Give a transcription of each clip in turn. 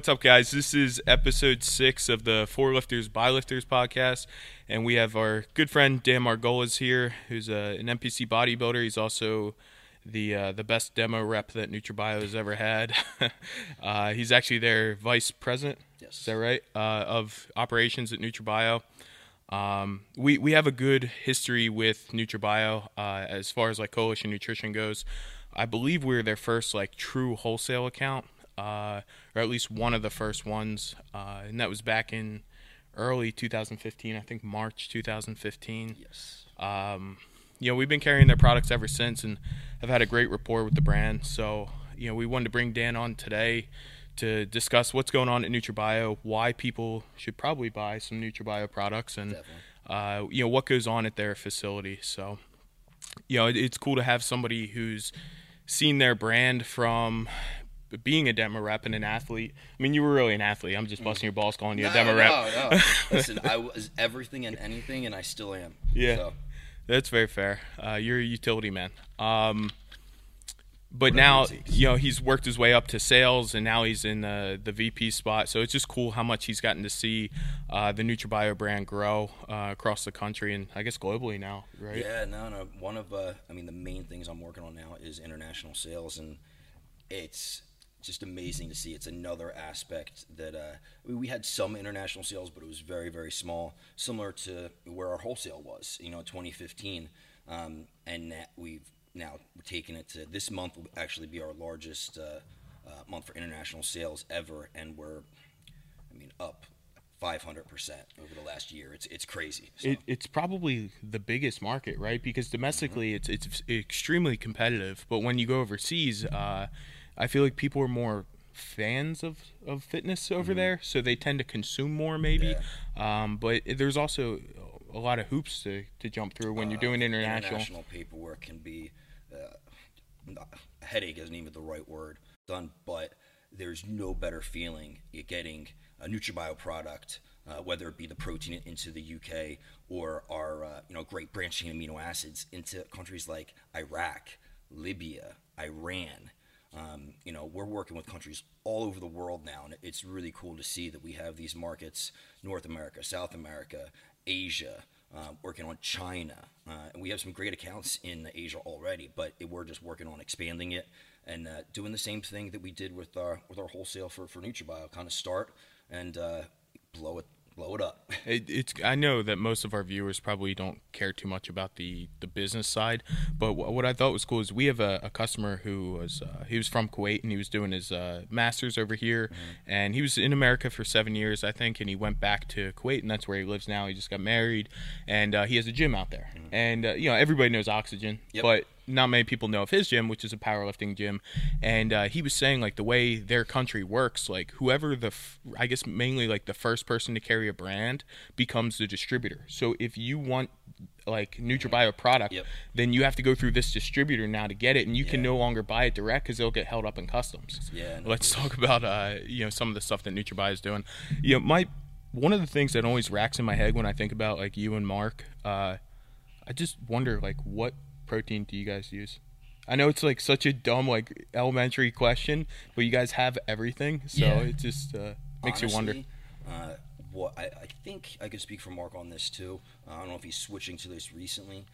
What's up, guys? This is episode six of the For Lifters by Lifters podcast, and we have our good friend Dan Margolis here, who's a, an NPC bodybuilder. He's also the uh, the best demo rep that NutraBio has ever had. uh, he's actually their vice president. Yes. Is that right? Uh, of operations at NutraBio. Um, we we have a good history with NutraBio uh, as far as like Coalition Nutrition goes. I believe we are their first like true wholesale account, uh, or at least one of the first ones, uh, and that was back in early 2015. I think March 2015. Yes. Um, you know, we've been carrying their products ever since, and have had a great rapport with the brand. So, you know, we wanted to bring Dan on today to discuss what's going on at NutraBio, why people should probably buy some NutraBio products, and uh, you know what goes on at their facility. So, you know, it, it's cool to have somebody who's seen their brand from being a demo rep and an athlete. I mean, you were really an athlete. I'm just busting your balls calling you no, a demo no, rep. No, Listen, I was everything and anything, and I still am. Yeah. So, That's very fair. Uh, you're a utility man. Um, but Whatever now, you know, he's worked his way up to sales, and now he's in the the VP spot. So it's just cool how much he's gotten to see uh, the NutraBio brand grow uh, across the country and I guess globally now, right? yeah, no, no. One of, uh, I mean, the main things I'm working on now is international sales, and it's just amazing to see. It's another aspect that uh, we, we had some international sales, but it was very, very small, similar to where our wholesale was, you know, 2015. Um, and that we've now taken it to this month will actually be our largest uh, uh, month for international sales ever, and we're, I mean, up 500% over the last year. It's it's crazy. So. It, it's probably the biggest market, right? Because domestically, it's it's extremely competitive, but when you go overseas, uh, I feel like people are more fans of, of fitness over there, so they tend to consume more, maybe. Um, but there's also a lot of hoops to, to jump through when you're Uh, doing international. International paperwork can be uh, headache isn't even the right word done, but there's no better feeling you're getting a NutraBio product, uh, whether it be the protein into the UK or our uh, you know great branching amino acids into countries like Iraq, Libya, Iran. Um, you know, we're working with countries all over the world now, and it's really cool to see that we have these markets: North America, South America, Asia, uh, working on China, uh, and we have some great accounts in Asia already. But it, we're just working on expanding it and uh, doing the same thing that we did with our with our wholesale for for NutraBio. Kind of start and uh, blow it blow it up. It, it's I know that most of our viewers probably don't care too much about the, the business side, but wh- what I thought was cool is we have a, a customer who was uh, he was from Kuwait and he was doing his uh, masters over here, and he was in America for seven years I think, and he went back to Kuwait and that's where he lives now. He just got married, and uh, he has a gym out there, and uh, you know everybody knows Oxygen, Yep. but not many people know of his gym, which is a powerlifting gym. And uh, he was saying like the way their country works, like whoever the, f- I guess mainly like the first person to carry a brand becomes the distributor. So if you want like NutraBio product, Yep. then you have to go through this distributor now to get it, and you can no longer buy it direct because it'll get held up in customs. Yeah, Let's talk about uh, you know some of the stuff that NutraBio is doing. You know, my one of the things that always racks in my head when I think about like you and Mark, uh, I just wonder like what protein do you guys use? I know it's like such a dumb like elementary question, but you guys have everything, so Yeah. it just uh, makes you wonder. Uh, what I, I think I could speak for Mark on this too. Uh, I don't know if he's switching to this recently,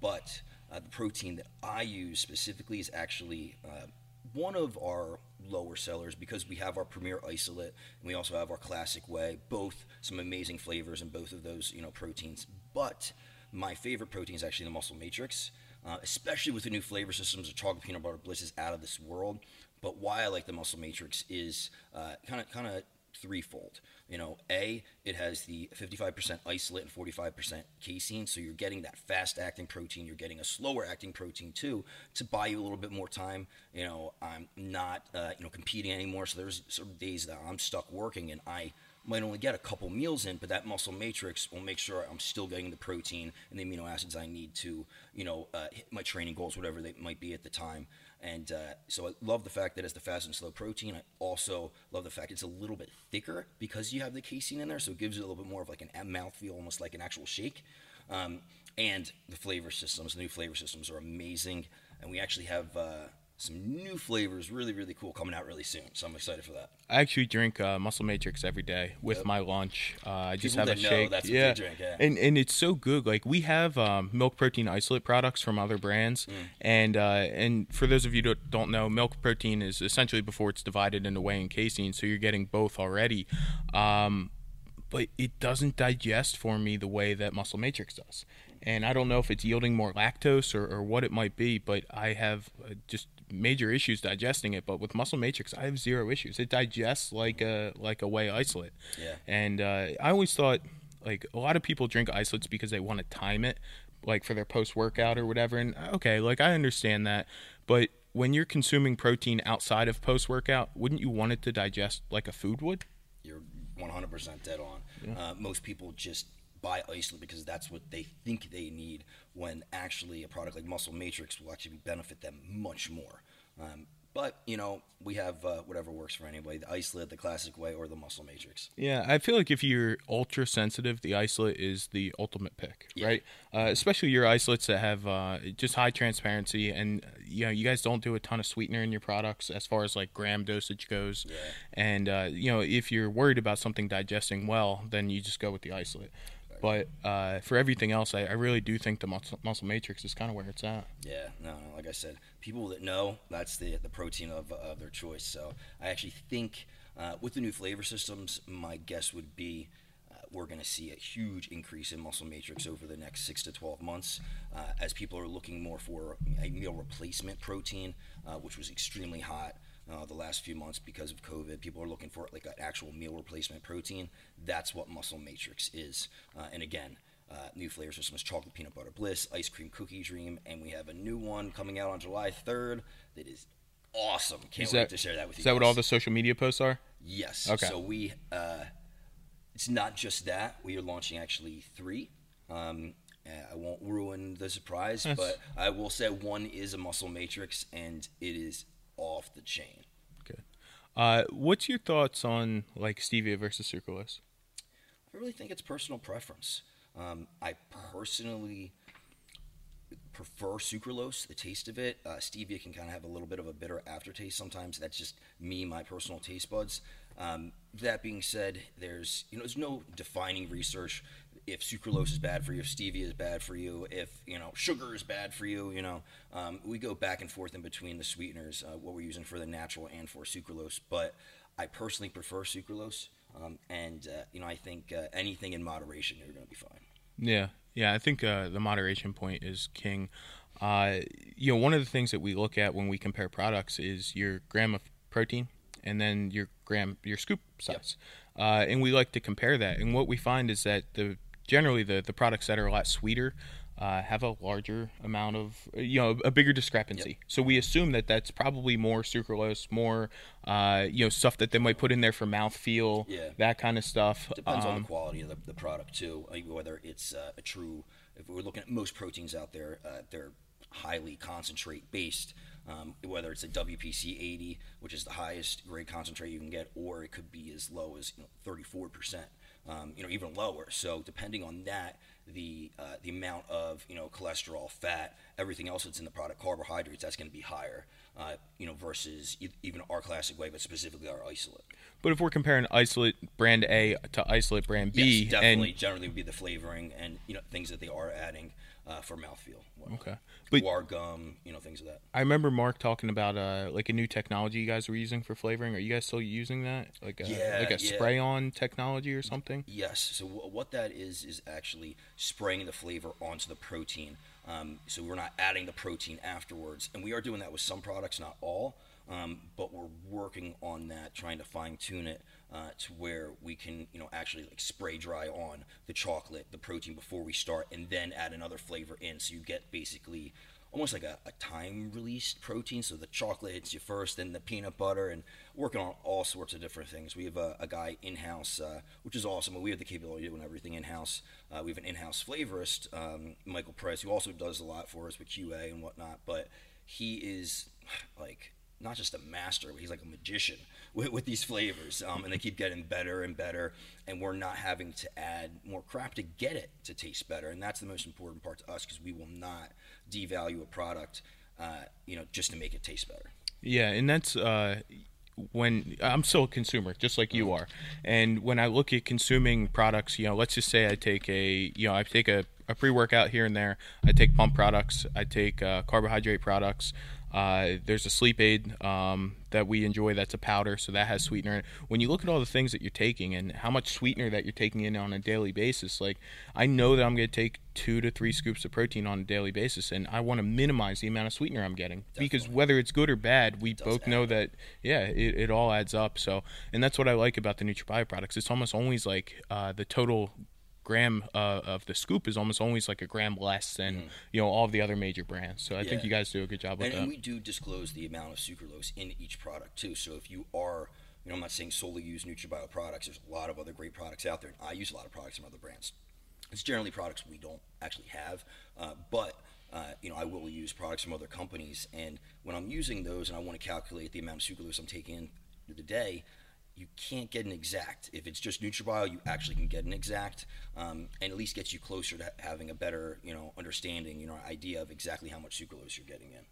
but uh, the protein that I use specifically is actually uh, one of our lower sellers because we have our premier isolate and we also have our classic whey. Both some amazing flavors in both of those you know proteins, but my favorite protein is actually the muscle matrix. Uh, especially with the new flavor systems, the chocolate peanut butter bliss is out of this world. But why I like the muscle matrix is kind of kind of threefold. You know, A, it has the 55% isolate and 45% casein, so you're getting that fast acting protein. You're getting a slower acting protein too to buy you a little bit more time. You know, I'm not uh, you know competing anymore, so there's some days that I'm stuck working and I might only get a couple meals in, but that muscle matrix will make sure I'm still getting the protein and the amino acids I need to, you know, uh, hit my training goals, whatever they might be at the time. And uh, so I love the fact that it's the fast and slow protein. I also love the fact it's a little bit thicker because you have the casein in there, so it gives it a little bit more of like an mouthfeel, almost like an actual shake. Um, and the flavor systems, the new flavor systems are amazing. And we actually have uh, some new flavors, really, really cool, coming out really soon. So I'm excited for that. I actually drink uh, Muscle Matrix every day with Yep. my lunch. Uh, I just People have a shake. that's what they yeah. drink, yeah. and and it's so good. Like we have um, milk protein isolate products from other brands, Mm. and uh, and for those of you that don't know, milk protein is essentially before it's divided into whey and casein, so you're getting both already. Um, but it doesn't digest for me the way that Muscle Matrix does. And I don't know if it's yielding more lactose or, or what it might be, but I have uh, just major issues digesting it. But with Muscle Matrix, I have zero issues. It digests like a like a whey isolate. Yeah. And uh, I always thought like a lot of people drink isolates because they want to time it, like for their post workout or whatever. And okay, like I understand that, but when you're consuming protein outside of post workout, wouldn't you want it to digest like a food would? You're 100% dead on. Uh, most people just buy isolate because that's what they think they need when actually a product like Muscle Matrix will actually benefit them much more. Um, but, you know, we have uh, whatever works for anybody the isolate, the classic whey, or the Muscle Matrix. Yeah, I feel like if you're ultra sensitive, the isolate is the ultimate pick, Yeah. right? Uh, especially your isolates that have uh, just high transparency, and you know you guys don't do a ton of sweetener in your products as far as like gram dosage goes. Yeah. And uh, you know if you're worried about something digesting well, then you just go with the isolate. But uh, for everything else, I, I really do think the muscle, muscle matrix is kind of where it's at. Yeah, no, no, like I said, people that know that's the the protein of, of their choice. So I actually think uh, with the new flavor systems, my guess would be uh, we're going to see a huge increase in muscle matrix over the next six to twelve months, uh, as people are looking more for a meal replacement protein, uh, which was extremely hot. Uh, the last few months because of COVID, people are looking for like an actual meal replacement protein. That's what Muscle Matrix is. Uh, and again, uh, new flavor systems: chocolate peanut butter bliss, ice cream cookie dream, and we have a new one coming out on July 3rd that is awesome. Can't Is wait that- to share that with you. Is that what all the social media posts are? Yes. Okay. So we, uh, it's not just that. We are launching actually three. Um, I won't ruin the surprise, Yes. but I will say one is a muscle matrix, and it is off the chain. Okay. Uh, what's your thoughts on like stevia versus sucralose? I really think it's personal preference. Um, I personally prefer sucralose, the taste of it. Uh, stevia can kind of have a little bit of a bitter aftertaste sometimes. That's just me, my personal taste buds. Um, that being said, there's you know there's no defining research if sucralose is bad for you, if stevia is bad for you, if you know sugar is bad for you. You know, um, we go back and forth in between the sweeteners, uh, what we're using for the natural and for sucralose. But I personally prefer sucralose, um, and uh, you know I think uh, anything in moderation, you're going to be fine. Yeah, yeah. I think uh, the moderation point is king. Uh, you know, one of the things that we look at when we compare products is your gram of protein and then your gram, your scoop size, uh, and we like to compare that. And what we find is that the generally the the products that are a lot sweeter. Uh, have a larger amount of, you know, a bigger discrepancy. So we assume that that's probably more sucralose, more, uh, you know, stuff that they might put in there for mouthfeel, Yeah. that kind of stuff. Depends on Um, the quality of the, the product too. Whether it's uh, a true. If we're looking at most proteins out there, uh, they're highly concentrate based. Um, whether it's a WPC 80, which is the highest grade concentrate you can get, or it could be as low as you know, 34 percent. Um, you know, even lower. So depending on that, the uh, the amount of you know cholesterol, fat, everything else that's in the product, carbohydrates, that's going to be higher. Uh, you know, versus e- even our classic whey, but specifically our isolate. But if we're comparing isolate brand A to isolate brand B, Yes, definitely. and generally would be the flavoring and you know things that they are adding uh, for mouthfeel. Okay, but Guar gum, you know things of that. I remember Mark talking about uh like a new technology you guys were using for flavoring. Are you guys still using that? Like a Yeah, like a yeah. spray on technology or something? Yes. So w- what that is is actually spraying the flavor onto the protein. Um, so we're not adding the protein afterwards, and we are doing that with some products, not all. Um, but we're working on that, trying to fine tune it uh, to where we can, you know, actually like spray dry on the chocolate, the protein before we start, and then add another flavor in. So you get basically almost like a, a time released protein. So the chocolate hits you first, then the peanut butter, and working on all sorts of different things. We have a, a guy in house, uh, which is awesome. We have the capability of doing everything in house. Uh, we have an in house flavorist, um, Michael Price, who also does a lot for us with QA and whatnot. But he is like not just a master, but he's like a magician with, with these flavors. Um, and they keep getting better and better. And we're not having to add more crap to get it to taste better. And that's the most important part to us because we will not devalue a product. uh, you know, just to make it taste better. Yeah, and that's uh, when I'm still a consumer, just like you are. And when I look at consuming products, you know, let's just say I take a, you know, I take a, a pre workout here and there. I take pump products. I take uh, carbohydrate products. Uh, there's a sleep aid um, that we enjoy that's a powder, so that has sweetener in it. When you look at all the things that you're taking and how much sweetener that you're taking in on a daily basis, like I know that I'm going to take two to three scoops of protein on a daily basis, and I want to minimize the amount of sweetener I'm getting because whether it's good or bad, we both know add that yeah, it, it all adds up. So, and that's what I like about the NutraBio products. It's almost always like uh, the total gram uh, of the scoop is almost always like a gram less than you know all of the other major brands. So I think you guys do a good job with And, that. and we do disclose the amount of sucralose in each product too. So if you are, you know, I'm not saying solely use NutraBio products. There's a lot of other great products out there. And I use a lot of products from other brands. It's generally products we don't actually have, uh, but uh, you know, I will use products from other companies. And when I'm using those, and I want to calculate the amount of sucralose I'm taking in the day, you can't get an exact. If it's just NutraBio, you actually can get an exact, um, and at least gets you closer to having a better, you know, understanding, you know, idea of exactly how much sucralose you're getting in.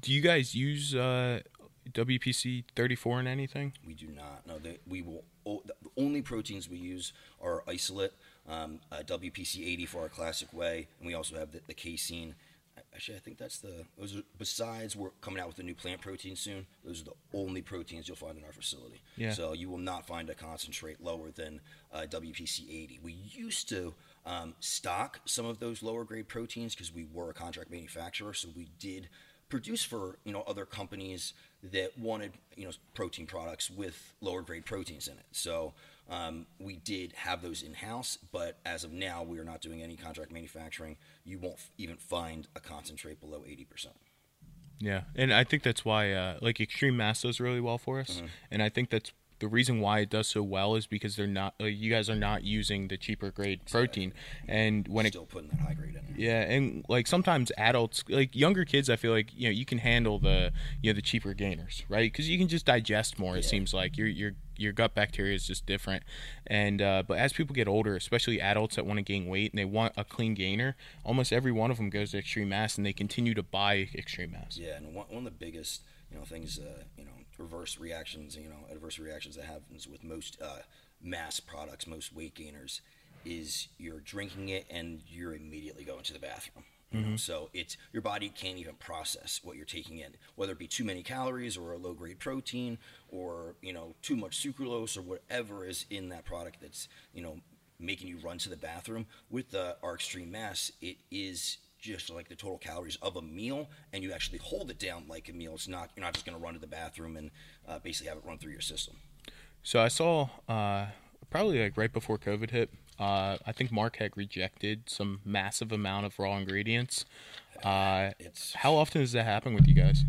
do you guys use uh, WPC 34 in anything? We do not. No, the, we will. o- The only proteins we use are isolate, um, uh, WPC 80 for our classic whey, and we also have the, the casein. Actually, I think that's the. Those are, besides, we're coming out with a new plant protein soon. Those are the only proteins you'll find in our facility. Yeah. So you will not find a concentrate lower than uh, WPC 80. We used to um, stock some of those lower grade proteins because we were a contract manufacturer, so we did produce for you know other companies that wanted you know protein products with lower grade proteins in it. So um, we did have those in house, but as of now, we are not doing any contract manufacturing. You won't f- even find a concentrate below eighty percent. Yeah, and I think that's why uh, like Extreme Mass does really well for us, and I think that's the reason why it does so well is because they're not you guys are not using the cheaper grade protein, and when it Still putting that high grade in yeah, and like sometimes adults, like younger kids, I feel like you know you can handle the you know the cheaper gainers, right? Because you can just digest more. It seems like your your your gut bacteria is just different, and uh, but as people get older, especially adults that want to gain weight and they want a clean gainer, almost every one of them goes to Extreme Mass and they continue to buy Extreme Mass. Yeah, and one, one of the biggest, you know, things, uh, you know, reverse reactions, you know, adverse reactions that happens with most uh, mass products, most weight gainers, is you're drinking it and you're immediately going to the bathroom. You know? So it's your body can't even process what you're taking in, whether it be too many calories or a low grade protein or you know too much sucralose or whatever is in that product that's you know making you run to the bathroom. With the our extreme mass, it is just like the total calories of a meal, and you actually hold it down like a meal. It's not you're not just going to run to the bathroom and uh, basically have it run through your system. So I saw uh, probably like right before COVID hit. Uh, I think Mark had rejected some massive amount of raw ingredients. Uh, It's how often does that happen with you guys?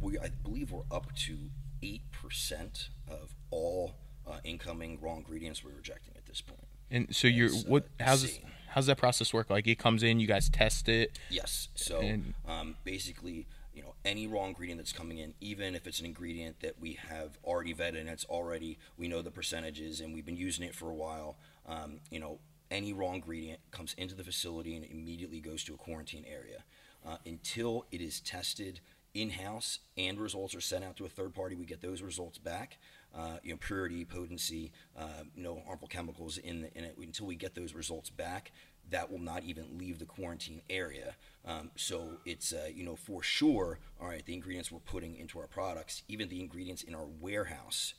we I believe we're up to eight percent of all uh, incoming raw ingredients we're rejecting at this point. And so you're It's, uh, what? How's this, how's that process work? Like it comes in, you guys test it. Yes. So And- um, basically, you know, any raw ingredient that's coming in, even if it's an ingredient that we have already vetted and it's already we know the percentages and we've been using it for a while, um, you know, any raw ingredient comes into the facility and immediately goes to a quarantine area uh, until it is tested in house and results are sent out to a third party. We get those results back. Uh, you know, purity, potency, uh, no harmful chemicals in, the, in it. Until we get those results back, that will not even leave the quarantine area. Um, so it's uh, you know for sure. All right, the ingredients we're putting into our products, even the ingredients in our warehouse,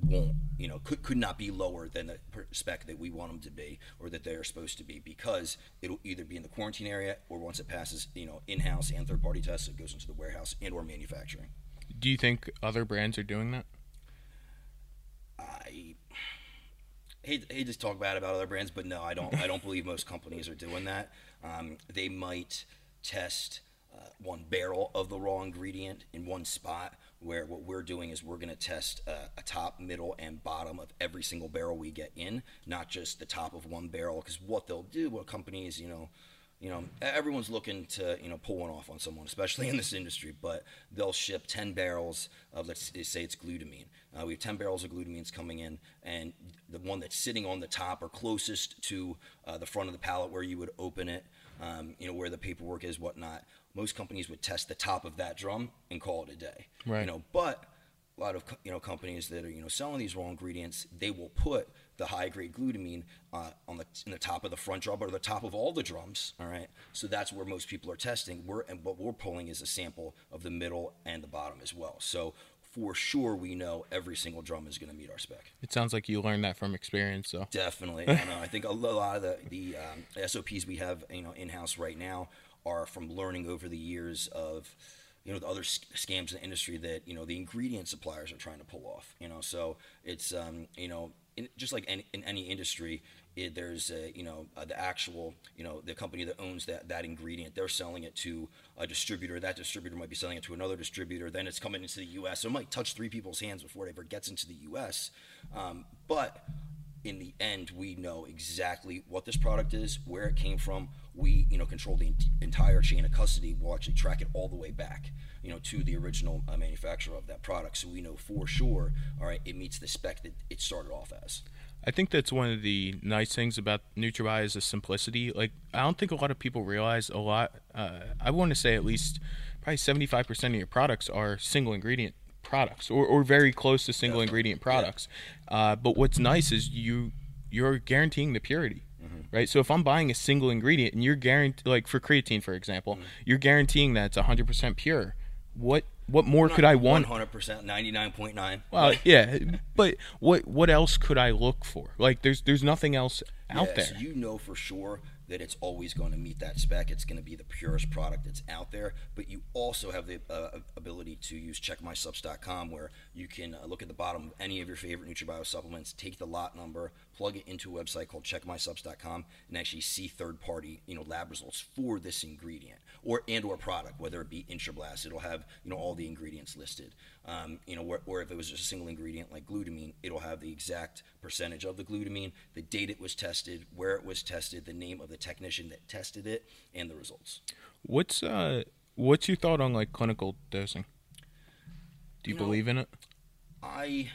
won't you know could could not be lower than the spec that we want them to be or that they're supposed to be because it'll either be in the quarantine area or once it passes you know in-house and third-party tests it goes into the warehouse and or manufacturing. Do you think other brands are doing that? I hate, hate to talk bad about other brands, but no, I don't. I don't believe most companies are doing that. Um, they might test uh, one barrel of the raw ingredient in one spot. Where what we're doing is we're going to test uh, a top, middle, and bottom of every single barrel we get in, not just the top of one barrel. Because what they'll do, what companies, you know, you know, everyone's looking to, you know, pull one off on someone, especially in this industry. But they'll ship 10 barrels of, let's say it's glutamine. Uh, we have 10 barrels of glutamines coming in, and the one that's sitting on the top or closest to uh, the front of the pallet where you would open it, um, you know, where the paperwork is, whatnot, most companies would test the top of that drum and call it a day. Right. You know, but a lot of you know companies that are you know selling these raw ingredients, they will put the high grade glutamine uh, on the in the top of the front drum or the top of all the drums. All right, so that's where most people are testing. We're and what we're pulling is a sample of the middle and the bottom as well. So for sure, we know every single drum is going to meet our spec. It sounds like you learned that from experience. So Definitely. I, know. I think a lot of the, the um, SOPs we have, you know, in house right now are from learning over the years of, you know, the other scams in the industry that you know the ingredient suppliers are trying to pull off. You know, so it's um, you know, in, just like any, in any industry, it, there's a, you know uh, the actual you know the company that owns that that ingredient. They're selling it to a distributor. That distributor might be selling it to another distributor. Then it's coming into the U.S. So it might touch three people's hands before it ever gets into the U.S. Um, but in the end, we know exactly what this product is, where it came from. We, you know, control the entire chain of custody. We'll actually track it all the way back, you know, to the original uh, manufacturer of that product. So we know for sure, all right, it meets the spec that it started off as. I think that's one of the nice things about NutraBio is the simplicity. Like I don't think a lot of people realize a lot. Uh, I want to say at least probably seventy five percent of your products are single ingredient products or, or very close to single Definitely. ingredient products. Uh, but what's nice is you you're guaranteeing the purity. Right, so if I'm buying a single ingredient and you're guaranteed, like for creatine, for example, you're guaranteeing that it's 100% pure. What what more could I want? 100%, 99.9. Well, yeah, but what what else could I look for? Like, there's there's nothing else out Yeah, there. So you know for sure that it's always going to meet that spec. It's going to be the purest product that's out there. But you also have the uh, ability to use checkmysubs.com where you can uh, look at the bottom of any of your favorite NutraBio supplements, take the lot number, plug it into a website called checkmysubs.com, and actually see third-party you know lab results for this ingredient or and or product, whether it be Intrablast. It'll have you know all the ingredients listed. Um, you know, or, or if it was just a single ingredient like glutamine, it'll have the exact percentage of the glutamine, the date it was tested, where it was tested, the name of the technician that tested it, and the results. What's uh what's your thought on like clinical dosing? Do you, You know, believe in it? I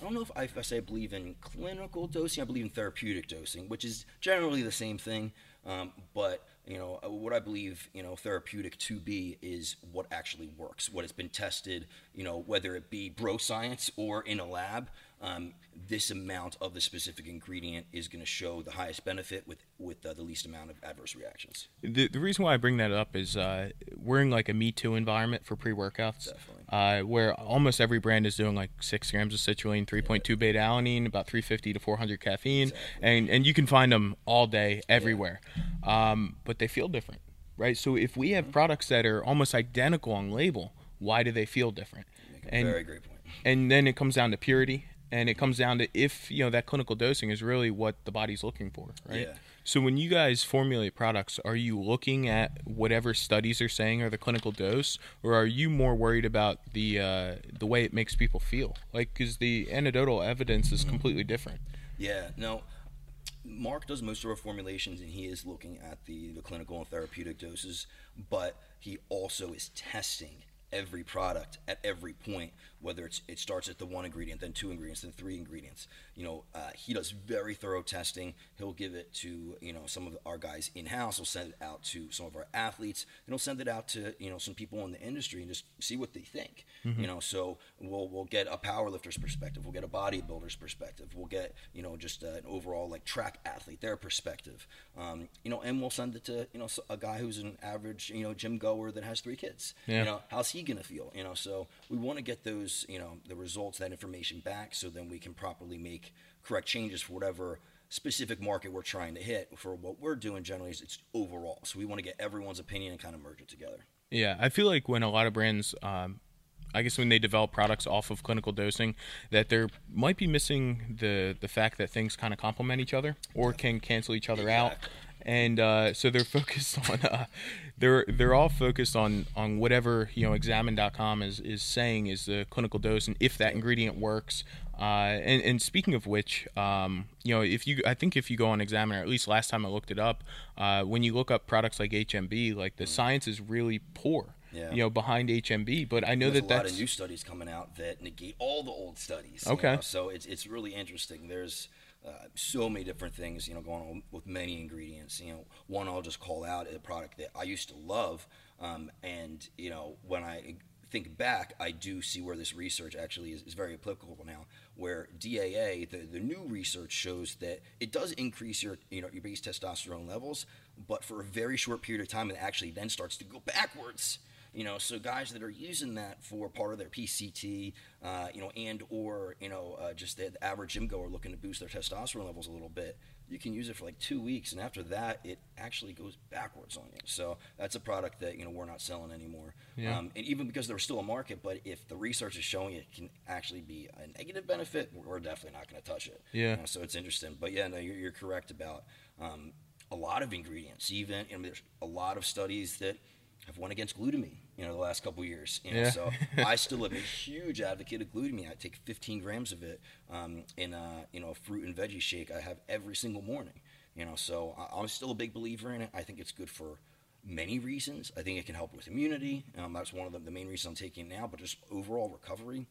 I don't know if I, if I say I believe in clinical dosing. I believe in therapeutic dosing, which is generally the same thing. Um, but you know uh, what I believe, you know, therapeutic to be is what actually works, what has been tested. You know, whether it be bro science or in a lab. Um, this amount of the specific ingredient is going to show the highest benefit with with uh, the least amount of adverse reactions. The, the reason why I bring that up is uh, we're in like a Me Too environment for pre workouts, Definitely. Uh, where almost every brand is doing like six grams of citrulline, three point two beta alanine, about three fifty to four hundred caffeine, and and you can find them all day everywhere, um, but they feel different, right? So if we Mm-hmm. have products that are almost identical on label, why do they feel different? And very great point. and then it comes down to purity and it comes down to if you know that clinical dosing is really what the body's looking for right Yeah. So when you guys formulate products are you looking at whatever studies are saying or the clinical dose or are you more worried about the uh, the way it makes people feel like because the anecdotal evidence is completely different Yeah, no. Mark does most of our formulations, and he is looking at the, the clinical and therapeutic doses, but he also is testing every product at every point, whether it's it starts at the one ingredient, then two ingredients, then three ingredients. You know, uh, he does very thorough testing. He'll give it to you know some of our guys in house. He'll send it out to some of our athletes, and he'll send it out to you know some people in the industry and just see what they think. You know, so we'll we'll get a powerlifter's perspective, we'll get a bodybuilder's perspective, we'll get you know just uh, an overall like track athlete their perspective. Um, you know, and we'll send it to you know a guy who's an average you know gym goer that has three kids. Yeah. You know, how's he gonna feel? You know, so we want to get those you know the results, that information back, so then we can properly make correct changes for whatever specific market we're trying to hit. For what we're doing generally is it's overall. So we want to get everyone's opinion and kind of merge it together. Yeah, I feel like when a lot of brands, um, I guess when they develop products off of clinical dosing, that there might be missing the the fact that things kind of complement each other or can cancel each other out, Exactly. And uh, so they're focused on uh, they're they're all focused on on whatever you know examine.com is is saying is the clinical dose and if that ingredient works. Uh, and, and speaking of which, um, you know, if you, I think if you go on Examiner, at least last time I looked it up, uh, when you look up products like HMB, like the science is really poor Yeah. you know, behind HMB. But I know that There's that a lot of new studies coming out that negate all the old studies. Okay. You know? So it's it's really interesting. There's uh, so many different things, you know, going on with many ingredients. You know, one I'll just call out a product that I used to love. Um, and you know, when I think back, I do see where this research actually is, is very applicable now. Where DAA, the, the new research shows that it does increase your you know your base testosterone levels, but for a very short period of time, it actually then starts to go backwards. You know, so guys that are using that for part of their PCT, uh, you know, and or you know, uh, just the, the average gym goer looking to boost their testosterone levels a little bit, you can use it for like two weeks, and after that, it actually goes backwards on you. So that's a product that you know we're not selling anymore. Yeah. Um, and even because there's still a market, but if the research is showing it can actually be a negative benefit, we're definitely not going to touch it. Yeah. You know, so it's interesting. But yeah, no, you're, you're correct about um, a lot of ingredients. Even you know, there's a lot of studies that have won against glutamine. You know, the last couple years. You know, Yeah. so I still am a huge advocate of glutamine. I take 15 grams of it um, in a you know a fruit and veggie shake. I have every single morning. You know, so I, I'm still a big believer in it. I think it's good for many reasons. I think it can help with immunity. Um, that's one of the, the main reasons I'm taking it now. But just overall recovery,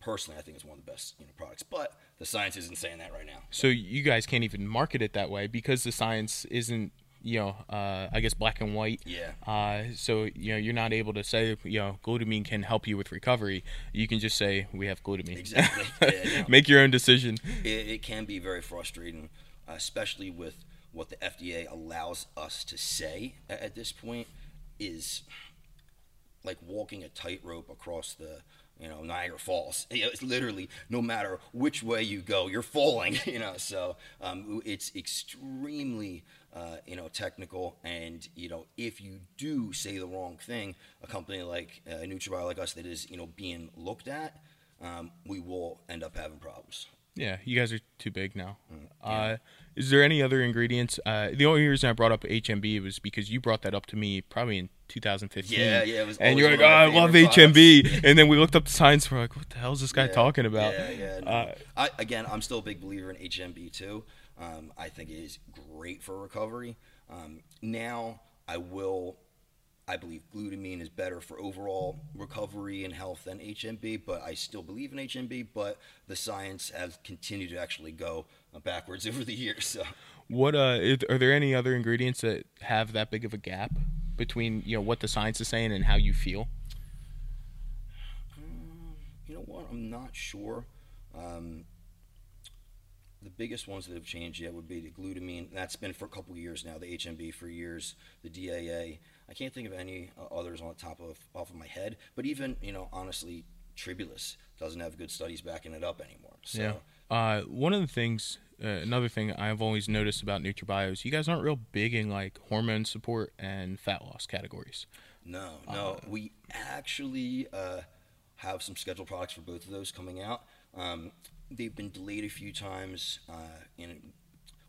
personally, I think it's one of the best you know products. But the science isn't saying that right now. So you guys can't even market it that way because the science isn't, you know, uh, I guess black and white. Yeah. Uh, so you know you're not able to say, you know, glutamine can help you with recovery. You can just say we have glutamine. Exactly. Yeah. Make your own decision. it, it can be very frustrating, especially with what the FDA allows us to say at, at this point is like walking a tightrope across the you know Niagara Falls. It's literally no matter which way you go, you're falling. You know, so um, it's extremely uh, you know technical, and you know if you do say the wrong thing, a company like uh, NutraBio like us that is you know being looked at, um, we will end up having problems. Yeah, you guys are too big now. Mm, Uh, is there any other ingredients? Uh, the only reason I brought up HMB was because you brought that up to me probably in 2015. Yeah, yeah, it was and you're like, oh, I love favorite HMB. and then we looked up the science. We're like, what the hell is this guy Yeah, talking about? Yeah, yeah. no. Uh, I, again, I'm still a big believer in HMB too. Um, I think it is great for recovery. Um, now, I will. I believe glutamine is better for overall recovery and health than HMB, but I still believe in HMB. But the science has continued to actually go backwards over the years. So, What uh, are there any other ingredients that have that big of a gap between you know what the science is saying and how you feel? you know what? I'm not sure. Um, the biggest ones that have changed yet would be the glutamine. That's been for a couple years now. The HMB for years. The DAA. I can't think of any uh, others on the top of off of my head. But even you know, honestly, Tribulus doesn't have good studies backing it up anymore. So, Yeah. Uh, one of the things, uh, another thing I've always noticed about NutraBio is you guys aren't real big in like hormone support and fat loss categories. No, no. we actually uh, have some scheduled products for both of those coming out. Um, they've been delayed a few times, uh, and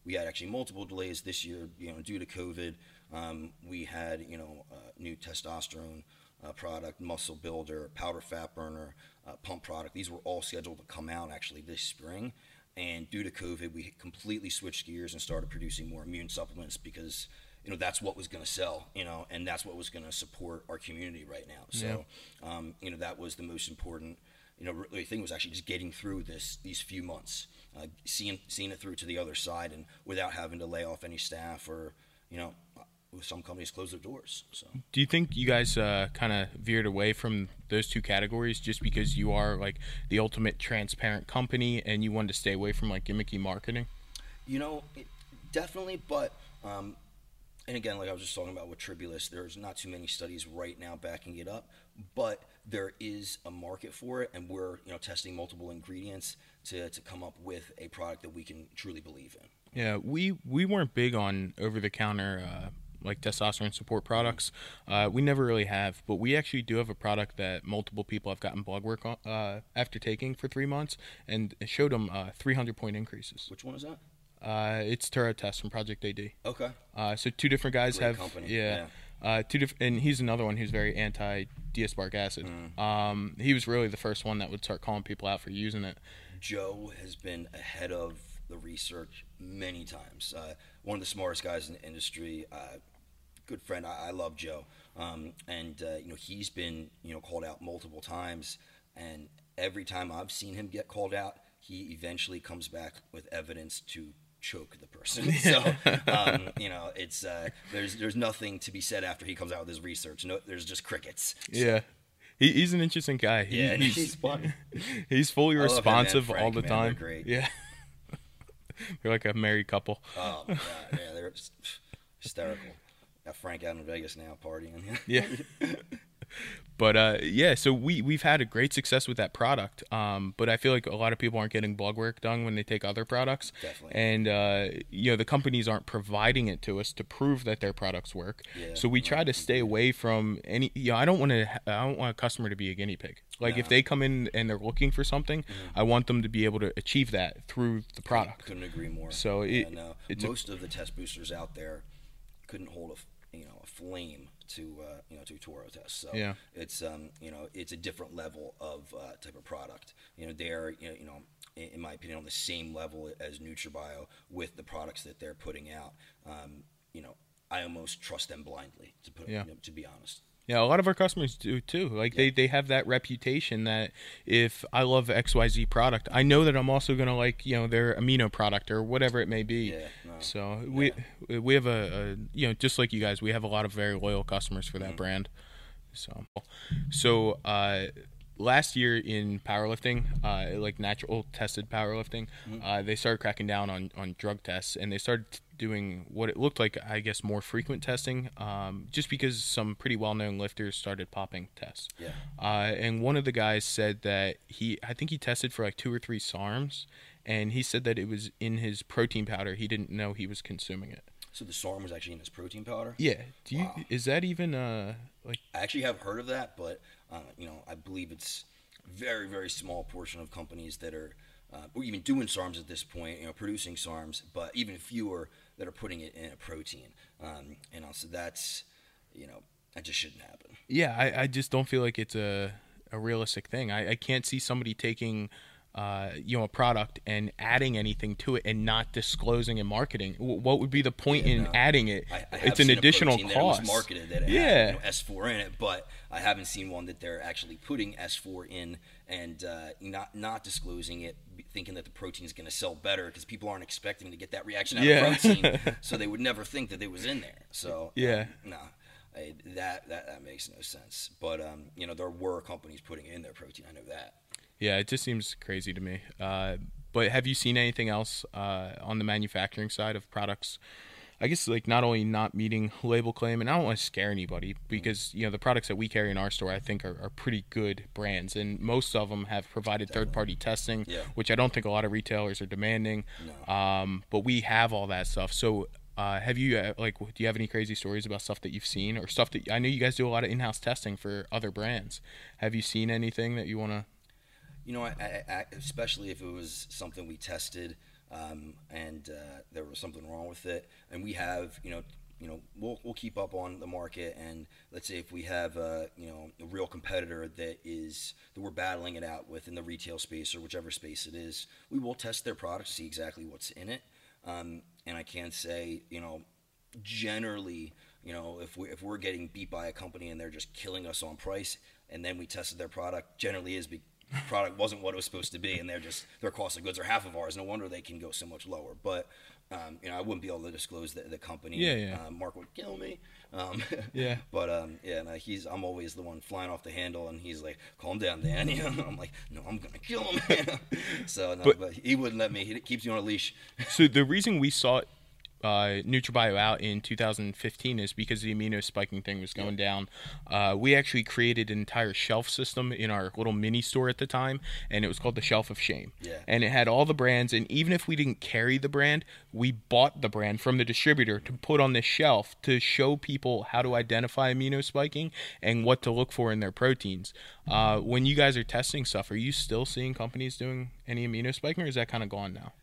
we had actually multiple delays this year. You know, due to COVID, um, we had you know uh, new testosterone uh, product, muscle builder, powder fat burner, uh, pump product. These were all scheduled to come out actually this spring. And due to COVID, we completely switched gears and started producing more immune supplements because you know that's what was going to sell you know and that's what was going to support our community right now so um, you know that was the most important you know really thing was actually just getting through this these few months uh, seeing seeing it through to the other side and without having to lay off any staff or you know some companies close their doors so Do you think you guys uh, kind of veered away from those two categories just because you are like the ultimate transparent company and you wanted to stay away from like gimmicky marketing? You know, it, definitely, but um, and again, like I was just talking about with Tribulus, there's not too many studies right now backing it up, but there is a market for it, and we're you know testing multiple ingredients to to come up with a product that we can truly believe in. Yeah, we we weren't big on over the counter uh, like testosterone support products. Uh, we never really have, but we actually do have a product that multiple people have gotten blood work on, uh, after taking for three months, and showed them uh, 300 point increases. Which one is that? Uh, it's Turo Test from Project AD. Okay. Uh, so two different guys Great have company, yeah. Uh, two different, and he's another one who's very anti D-aspartic acid. Mm. Um, he was really the first one that would start calling people out for using it. Joe has been ahead of the research many times. Uh, one of the smartest guys in the industry. Uh, good friend. I, I love Joe, um, and uh, you know he's been you know called out multiple times, and every time I've seen him get called out, he eventually comes back with evidence to choke the person. So um, you know, it's uh, there's there's nothing to be said after he comes out with his research. No, there's just crickets. So, Yeah. He, he's an interesting guy. He- yeah, he's, he's funny. he's fully I him and responsive all the man. time. Great. Yeah. They're like a married couple. Oh my god, yeah, they're hysterical. Got Frank out in Vegas now partying. Yeah. But uh, yeah, so we we've had a great success with that product. Um, but I feel like a lot of people aren't getting blood work done when they take other products. Definitely. And uh, you know the companies aren't providing it to us to prove that their products work. Yeah, so we try to stay away from any. You know, I don't want to. I don't want a customer to be a guinea pig. Like if they come in and they're looking for something, I want them to be able to achieve that through the product. Couldn't agree more. So yeah, it- no, it's a- most of the test boosters out there couldn't hold a you know a flame to uh, you know to Toro test. So Yeah. it's um you know it's a different level of uh, type of product. You know they're you know, you know in, in my opinion on the same level as NutraBio with the products that they're putting out. Um, you know I almost trust them blindly to put Yeah. you know, to be honest. Yeah, a lot of our customers do too. Like they, they have that reputation that if I love XYZ product, I know that I'm also gonna like, you know, their amino product or whatever it may be. Yeah, no. So we we have a, a you know, just like you guys, we have a lot of very loyal customers for that Mm-hmm. brand. So so uh last year in powerlifting, uh, like natural tested powerlifting, Mm-hmm. uh, they started cracking down on, on drug tests and they started doing what it looked like, I guess, more frequent testing, um, just because some pretty well known lifters started popping tests. Yeah. Uh, and one of the guys said that he, I think he tested for like two or three SARMs, and he said that it was in his protein powder. He didn't know he was consuming it. So the SARM was actually in his protein powder. Yeah. Do you? Wow. Is that even uh like? I actually have heard of that, but uh, you know, I believe it's very, very small portion of companies that are, uh, or even doing SARMs at this point, you know, producing SARMs, but even fewer that are putting it in a protein. Um, and also, that's, you know, that just shouldn't happen. Yeah, I, I just don't feel like it's a a realistic thing. I, I can't see somebody taking. Uh, you know, a product and adding anything to it and not disclosing and marketing. W- What would be the point Yeah, in no. adding it? I, I it's an additional protein that was cost. marketed that it yeah, had you know, S4 in it, but I haven't seen one that they're actually putting S4 in and uh, not not disclosing it, thinking that the protein is going to sell better because people aren't expecting to get that reaction out Yeah. of protein, so they would never think that it was in there. So Yeah. no. I, that, that that makes no sense, but um, you know there were companies putting it in their protein. I know that. Yeah, it just seems crazy to me. Uh, but have you seen anything else uh, on the manufacturing side of products? I guess like not only not meeting label claim, and I don't want to scare anybody because you know the products that we carry in our store I think are, are pretty good brands, and most of them have provided third party testing, Yeah. which I don't think a lot of retailers are demanding. No. Um, but we have all that stuff. So uh, have you uh, like do you have any crazy stories about stuff that you've seen or stuff that I know you guys do a lot of in house testing for other brands? Have you seen anything that you want to? You know, I, I, especially if it was something we tested um, and uh, there was something wrong with it, and we have, you know, you know, we'll, we'll keep up on the market, and let's say if we have, uh, you know, a real competitor that is that we're battling it out with in the retail space or whichever space it is, we will test their product, to see exactly what's in it, um, and I can say, you know, generally, you know, if we if we're getting beat by a company and they're just killing us on price, and then we tested their product, generally is be, product wasn't what it was supposed to be, and they're just their cost of goods are half of ours. No wonder they can go so much lower. But um, you know, I wouldn't be able to disclose the, the company. Yeah, yeah. Uh, Mark would kill me. Um, Yeah. But um, yeah, no, he's I'm always the one flying off the handle, and he's like, "Calm down, Dan." You know, I'm like, "No, I'm gonna kill him." so no, But- but, he wouldn't let me. He keeps you on a leash. So the reason we sought uh, NutraBio out in 2015 is because the amino spiking thing was going down. Uh, we actually created an entire shelf system in our little mini store at the time, and it was called the Shelf of Shame. Yeah. And it had all the brands, and even if we didn't carry the brand, we bought the brand from the distributor to put on this shelf to show people how to identify amino spiking and what to look for in their proteins. Uh, when you guys are testing stuff, are you still seeing companies doing any amino spiking, or is that kind of gone now?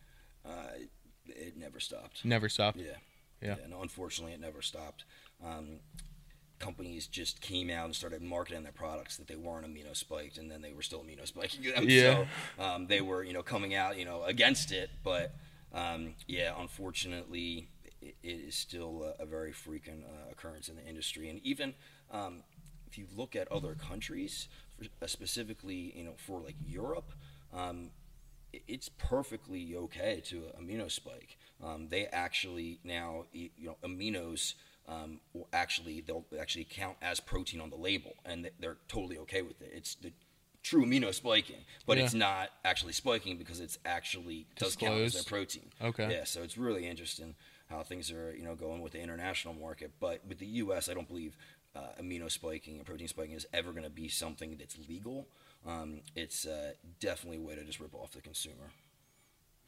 Never stopped. Never stopped. Yeah. Yeah. And unfortunately, it never stopped. Um, companies just came out and started marketing their products that they weren't amino spiked, and then they were still amino spiking them. Yeah. So um, they were, you know, coming out, you know, against it. But um, yeah, unfortunately, it, it is still a, a very frequent uh, occurrence in the industry. And even um, if you look at other countries, for, uh, specifically, you know, for like Europe. Um, it- it's perfectly okay to amino spike. Um, they actually now, you know, aminos um, will actually they'll actually count as protein on the label, and they- they're totally okay with it. It's the true amino spiking, but it's not actually spiking because it's actually does count as their protein. Okay. Yeah, so it's really interesting how things are, you know, going with the international market. But with the U.S., I don't believe uh, amino spiking and protein spiking is ever going to be something that's legal. Um, it's uh, definitely a way to just rip off the consumer.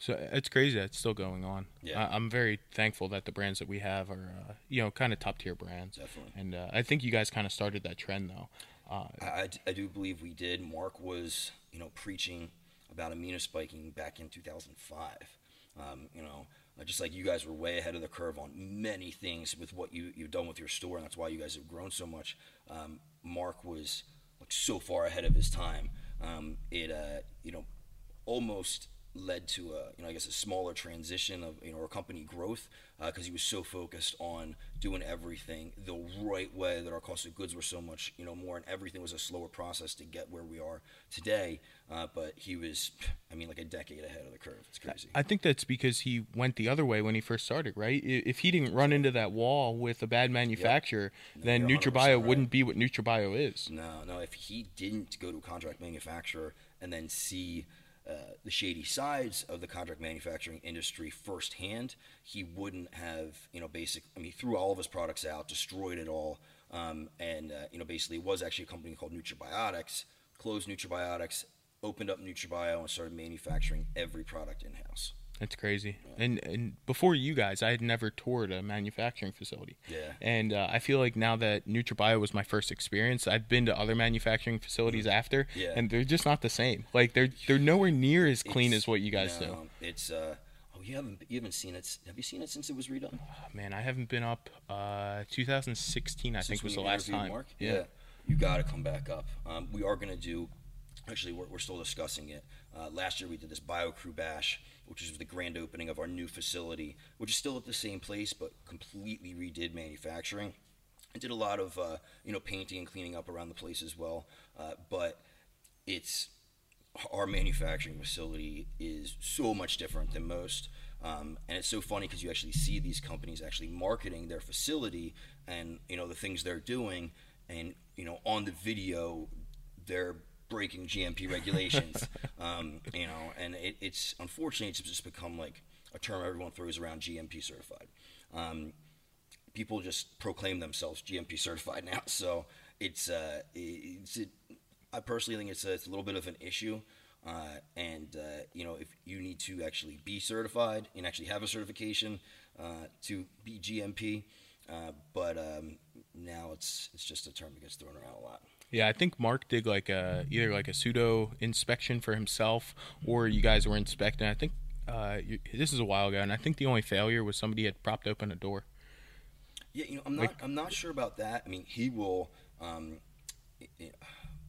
So it's crazy that it's still going on. Yeah. I, I'm very thankful that the brands that we have are, uh, you know, kind of top tier brands. Definitely. And uh, I think you guys kind of started that trend though. Uh, I, I do believe we did. Mark was, you know, preaching about amino spiking back in 2005. Um, you know, uh, just like you guys were way ahead of the curve on many things with what you, you've done with your store, and that's why you guys have grown so much. Um, Mark was like so far ahead of his time. Um, it, uh, you know, almost led to a, you know, I guess a smaller transition of, you know, our company growth because he was so focused on doing everything the right way that our cost of goods were so much, you know, more and everything was a slower process to get where we are today. Uh, but he was, I mean, like a decade ahead of the curve. It's crazy. I think that's because he went the other way when he first started, right? If he didn't run into that wall with a bad manufacturer, No, then you're 100% NutraBio right. wouldn't be what NutraBio is. No, no. If he didn't go to a contract manufacturer and then see uh, the shady sides of the contract manufacturing industry firsthand, he wouldn't have, you know, basic. I mean, he threw all of his products out, destroyed it all, um, and uh, you know, basically, was actually a company called Nutribiotics, closed Nutribiotics, opened up NutraBio, and started manufacturing every product in house. That's crazy. And and before you guys, I had never toured a manufacturing facility. Yeah. And uh, I feel like now that NutraBio was my first experience, I've been to other manufacturing facilities after, Mm-hmm. Yeah. and they're just not the same. Like they're they're nowhere near as clean It's- as what you guys do. It's uh, oh, you haven't you haven't seen it? Have you seen it since it was redone? Oh, man, I haven't been up. Uh, 2016, I Since think was the last time. Mark? Yeah. you got to come back up. Um, we are going to do. Actually, we're, we're still discussing it. Uh, last year we did this BioCrew Bash, which is the grand opening of our new facility, which is still at the same place but completely redid manufacturing. I did a lot of uh, you know painting and cleaning up around the place as well, uh, but it's our manufacturing facility is so much different than most. Um, and it's so funny because you actually see these companies actually marketing their facility and you know the things they're doing, and you know on the video they're breaking GMP regulations. um, you know, and it, it's unfortunately it's just become like a term everyone throws around GMP certified. Um, people just proclaim themselves GMP certified now. So it's uh, it's it, I personally think it's a, it's a little bit of an issue. Uh, and uh, you know, if you need to actually be certified and actually have a certification uh, to be GMP, uh, but um, now it's it's just a term that gets thrown around a lot. Yeah, I think Mark did like a either like a pseudo inspection for himself, or you guys were inspecting. I think uh, you, this is a while ago, and I think the only failure was somebody had propped open a door. Yeah, you know, I'm not. I'm not sure about that. I mean, he will um,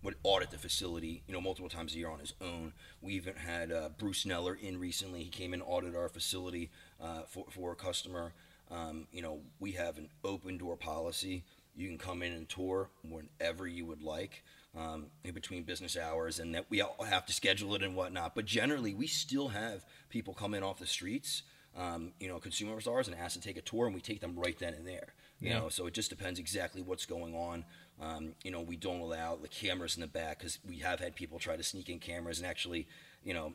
would audit the facility, you know, multiple times a year on his own. We even had uh, Bruce Neller in recently. He came and audited our facility uh, for for a customer. Um, you know, we have an open door policy. You can come in and tour whenever you would like. Um, in between business hours, and that we all have to schedule it and whatnot. But generally, we still have people come in off the streets um, you know, consumers ours and ask to take a tour, and we take them right then and there. You Yeah. know, so it just depends exactly what's going on. Um, you know, we don't allow the cameras in the back because we have had people try to sneak in cameras and actually, you know,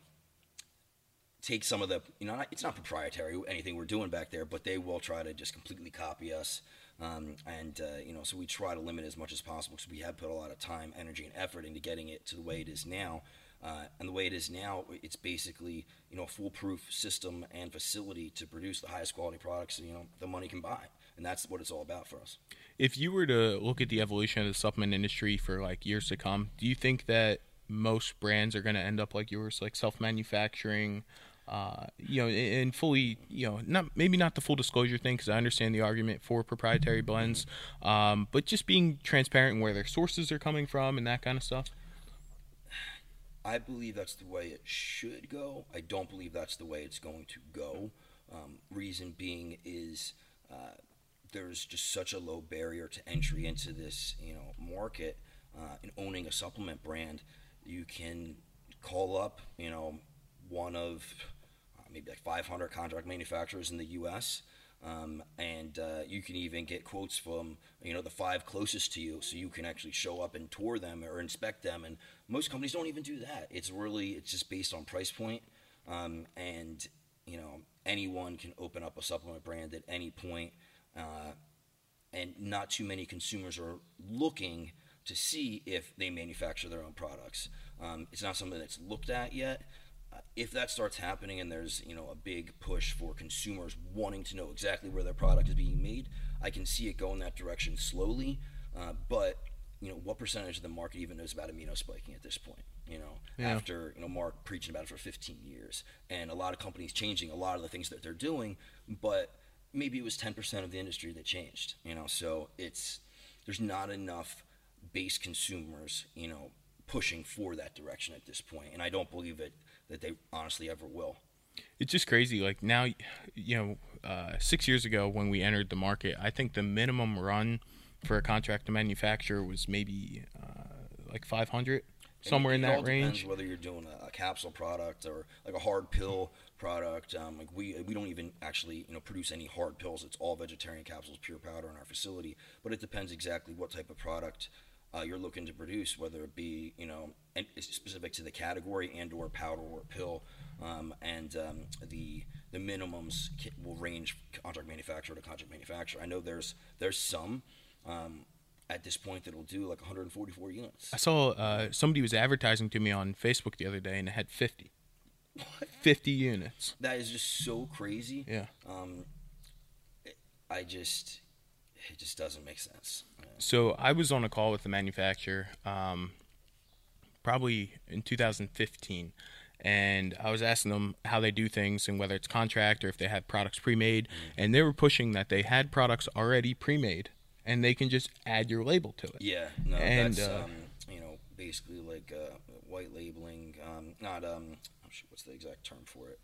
take some of the, you know, it's not proprietary anything we're doing back there, but they will try to just completely copy us. Um, and uh, you know, so we try to limit as much as possible because we have put a lot of time, energy, and effort into getting it to the way it is now. Uh, and the way it is now, it's basically you know a foolproof system and facility to produce the highest quality products you know the money can buy, and that's what it's all about for us. If you were to look at the evolution of the supplement industry for like years to come, do you think that most brands are going to end up like yours, like self-manufacturing? Uh, you know, and fully, you know, not maybe not the full disclosure thing because I understand the argument for proprietary blends, um, but just being transparent where their sources are coming from and that kind of stuff. I believe that's the way it should go. I don't believe that's the way it's going to go. Um, reason being is uh, there's just such a low barrier to entry into this, you know, market. Uh, in owning a supplement brand, you can call up, you know, one of maybe like 500 contract manufacturers in the U.S. Um, and uh, you can even get quotes from you know the five closest to you, so you can actually show up and tour them or inspect them. And most companies don't even do that. It's really it's just based on price point, um, and you know anyone can open up a supplement brand at any point, uh, and not too many consumers are looking to see if they manufacture their own products. Um, it's not something that's looked at yet. If that starts happening and there's you know a big push for consumers wanting to know exactly where their product is being made, I can see it go in that direction slowly. Uh, but you know what percentage of the market even knows about amino spiking at this point? You know, Yeah. after you know Mark preaching about it for 15 years, and a lot of companies changing a lot of the things that they're doing, but maybe it was 10% of the industry that changed. You know, so it's there's not enough base consumers, you know, pushing for that direction at this point, and I don't believe it that they honestly ever will. it's just crazy. Like now, you know, uh, six years ago when we entered the market, I think the minimum run for a contract to manufacture was maybe uh, like 500, somewhere in It that all depends range. Whether you're doing a, a capsule product or like a hard pill product, um, like we we don't even actually you know produce any hard pills. It's all vegetarian capsules, pure powder in our facility. But it depends exactly what type of product uh, you're looking to produce, whether it be you know specific to the category and or powder or pill, um, and um, the the minimums will range contract manufacturer to contract manufacturer. I know there's there's some. Um, at this point, that'll do like 144 units. I saw uh, somebody was advertising to me on Facebook the other day, and it had 50. What? 50 units. That is just so crazy. Yeah. Um, I just, it just doesn't make sense. So I was on a call with the manufacturer, um, probably in 2015, and I was asking them how they do things and whether it's contract or if they have products pre-made, and they were pushing that they had products already pre-made, and they can just add your label to it. Yeah, no, And, that's uh, um, you know basically like uh, white labeling. Um, not um, oh what's the exact term for it?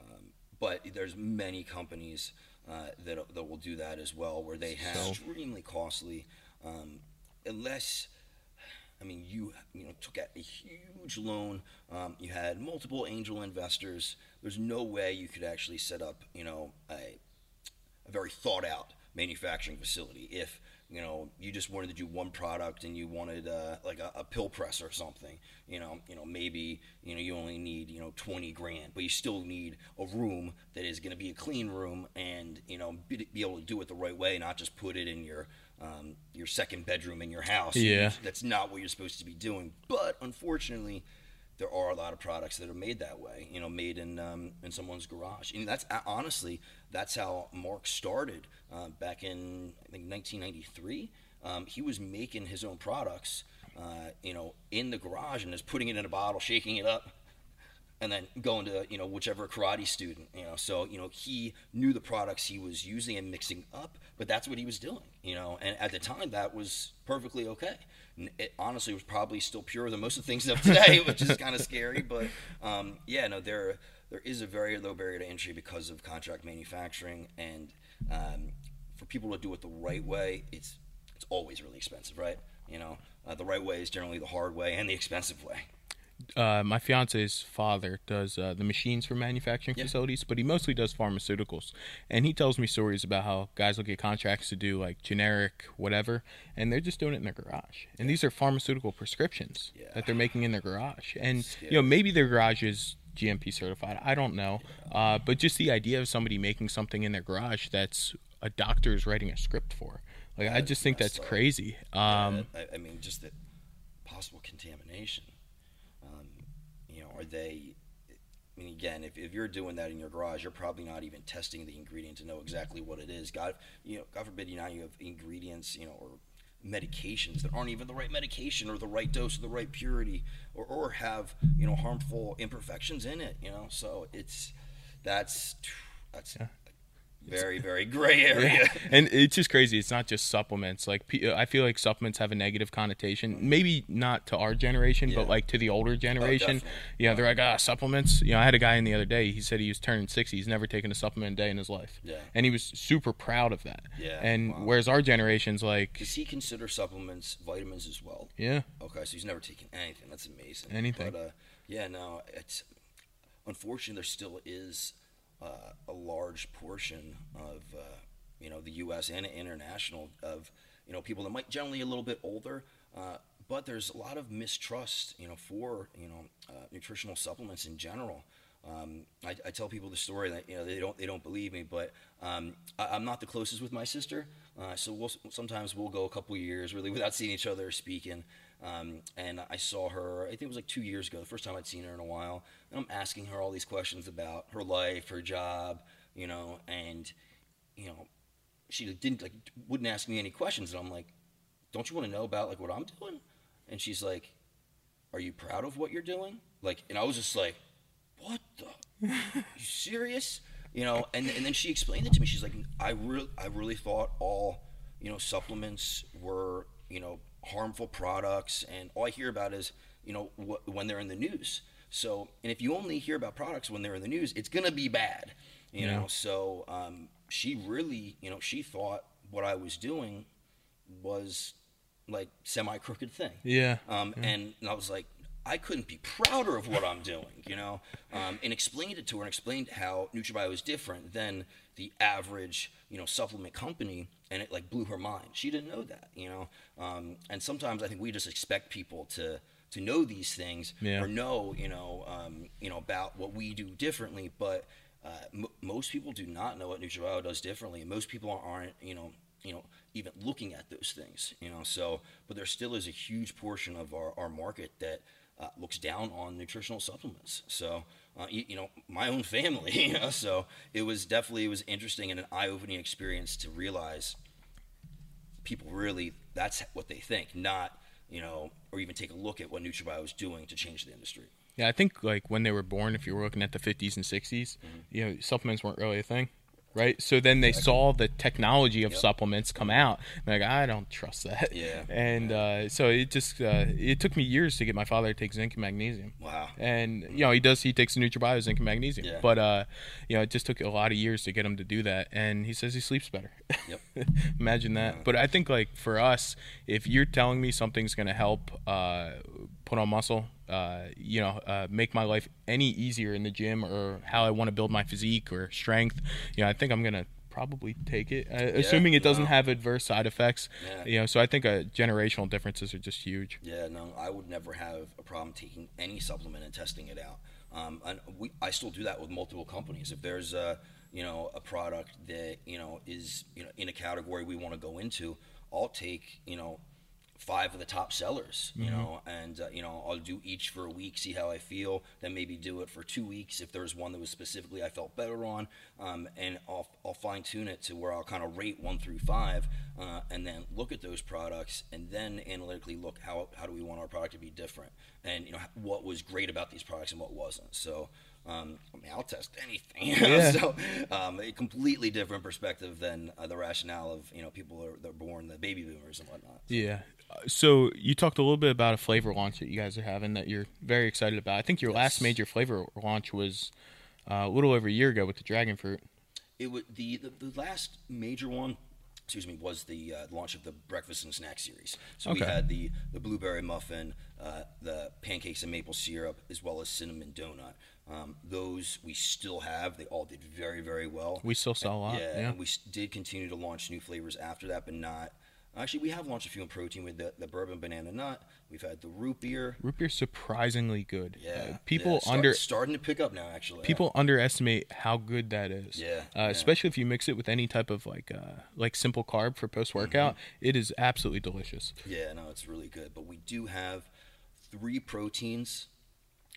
Um, but there's many companies uh, that that will do that as well, where they have So- extremely costly, um, unless. I mean, you you know took out a huge loan. Um, you had multiple angel investors. There's no way you could actually set up you know a a very thought out manufacturing facility. If you know you just wanted to do one product and you wanted uh, like a, a pill press or something, you know, you know maybe you know you only need you know twenty grand, but you still need a room that is going to be a clean room and you know be, be able to do it the right way, not just put it in your um, your second bedroom in your house. Yeah. that's not what you're supposed to be doing. But unfortunately there are a lot of products that are made that way, you know, made in um, in someone's garage. And that's honestly that's how Mark started uh, back in I think 1993. Um, he was making his own products, uh, you know, in the garage and just putting it in a bottle, shaking it up, and then going to you know whichever karate student you know. So you know he knew the products he was using and mixing up but that's what he was doing you know. And at the time that was perfectly okay. It honestly was probably still purer than most of the things of today which is kind of scary but um, yeah no there there is a very low barrier to entry because of contract manufacturing and um, for people to do it the right way it's it's always really expensive right? You know uh, the right way is generally the hard way and the expensive way uh, my fiance's father does uh, the machines for manufacturing Yeah. facilities, but he mostly does pharmaceuticals. And he tells me stories about how guys will get contracts to do like generic whatever, and they're just doing it in their garage. And these are pharmaceutical prescriptions Yeah. that they're making in their garage. And you know maybe their garage is GMP certified. I don't know, uh, but just the idea of somebody making something in their garage that's a doctor is writing a script for. Like I just think that's up. crazy. Um, Yeah, I, I mean, just that possible contamination. Are they? I mean, again, if, if you're doing that in your garage, you're probably not even testing the ingredient to know exactly what it is. God, you know, God forbid, you now you have ingredients, you know, or medications that aren't even the right medication or the right dose or the right purity, or, or have you know harmful imperfections in it. You know, so it's that's that's very very gray area. and it's just crazy. It's not just supplements. Like I feel like supplements have a negative connotation. Maybe not to our generation, Yeah. Oh, but like to the older generation. definitely. you know, they're like, ah, supplements. You know, I had a guy in the other day. He said he was turning sixty. He's never taken a supplement a day in his life. Yeah. And he was super proud of that. Yeah, And wow. whereas our generation's like, Does he consider supplements vitamins as well? yeah, Okay, so he's never taken anything. That's amazing. Anything. But uh, yeah, no, it's unfortunately there still is large portion of uh, you know the U.S. and international of you know people that might generally a little bit older, uh, but there's a lot of mistrust you know for you know uh, nutritional supplements in general. Um, I, I, tell people the story that you know they don't they don't believe me, but um, I, am not the closest with my sister, uh, so we'll, sometimes we'll go a couple years really without seeing each other or speaking. Um, and I saw her, I think it was like two years ago, the first time I'd seen her in a while. And I'm asking her all these questions about her life, her job, you know, and, you know, she didn't, like, wouldn't ask me any questions. And I'm like, don't you want to know about, like, what I'm doing? And she's like, are you proud of what you're doing? Like, and I was just like, what the? you serious? You know, and, and then she explained it to me. She's like, I, really, I really thought all, you know, supplements were, you know, harmful products, and all I hear about is you know wh- when they're in the news. So, and if you only hear about products when they're in the news, it's gonna be bad, you yeah. know. So, um, she really, you know, she thought what I was doing was like semi crooked thing. Yeah. Um, yeah. And, and I was like, I couldn't be prouder of what I'm doing, you know, um, and explained it to her and explained how NutraBio is different than the average, you know, supplement company, and it like blew her mind. She didn't know that, you know, um, and sometimes I think we just expect people to to know these things yeah. or know, you know, um, you know about what we do differently, but uh, m- most people do not know what NutraBio does differently, and most people aren't, you know, you know, even looking at those things, you know. So, but there still is a huge portion of our, our market that uh, looks down on nutritional supplements. So, uh, you, you, know, my own family, you know, so it was definitely it was interesting and an eye-opening experience to realize people really that's what they think, not you know, or even take a look at what NutraBio is doing to change the industry. Yeah, I think like when they were born, if you were looking at the 50s and 60s, mm-hmm. you know, supplements weren't really a thing right? So then they saw the technology of yep. supplements come out. like, I don't trust that. Yeah. And. Uh, so it just uh, it took me years to get my father to take zinc and magnesium. Wow. And you know he does he takes NutraBio zinc and magnesium, yeah. but uh, you know it just took a lot of years to get him to do that. And he says he sleeps better. Yep. Imagine that. Yeah. But I think like for us, if you're telling me something's going to help uh, put on muscle, uh, you know, uh, make my life any easier in the gym or how I want to build my physique or strength, you know, I think I'm gonna probably take it, uh, yeah, assuming it doesn't no. have adverse side effects. Yeah. You know, so I think uh, generational differences are just huge. Yeah, no, I would never have a problem taking any supplement and testing it out. Um, and we, I still do that with multiple companies. If there's a, you know, a product that you know is you know in a category we want to go into, I'll take you know five of the top sellers, you mm-hmm. know, and uh, you know I'll do each for a week, see how I feel, then maybe do it for two weeks if there's one that was specifically I felt better on, um, and I'll, I'll fine tune it to where I'll kind of rate one through five, uh, and then look at those products, and then analytically look how how do we want our product to be different, and you know what was great about these products and what wasn't. So. Um, I mean, I'll test anything. You know? yeah. So, um, a completely different perspective than uh, the rationale of you know people are they're born the baby boomers and whatnot. Yeah, so you talked a little bit about a flavor launch that you guys are having that you're very excited about. I think your yes. last major flavor launch was uh, a little over a year ago with the dragon fruit. It was the, the, the last major one. Excuse me, was the uh, launch of the breakfast and snack series. So okay. we had the the blueberry muffin, uh, the pancakes and maple syrup, as well as cinnamon donut. Um, those we still have. They all did very very well. We still sell a lot. Yeah, yeah. and we did continue to launch new flavors after that, but not Actually, we have launched a few in protein with the, the bourbon banana nut. We've had the root beer. Root beer surprisingly good. Yeah, uh, people yeah, start, under starting to pick up now. Actually, people yeah. underestimate how good that is. Yeah, uh, yeah, especially if you mix it with any type of like uh, like simple carb for post workout. Mm-hmm. It is absolutely delicious. Yeah, no, it's really good. But we do have three proteins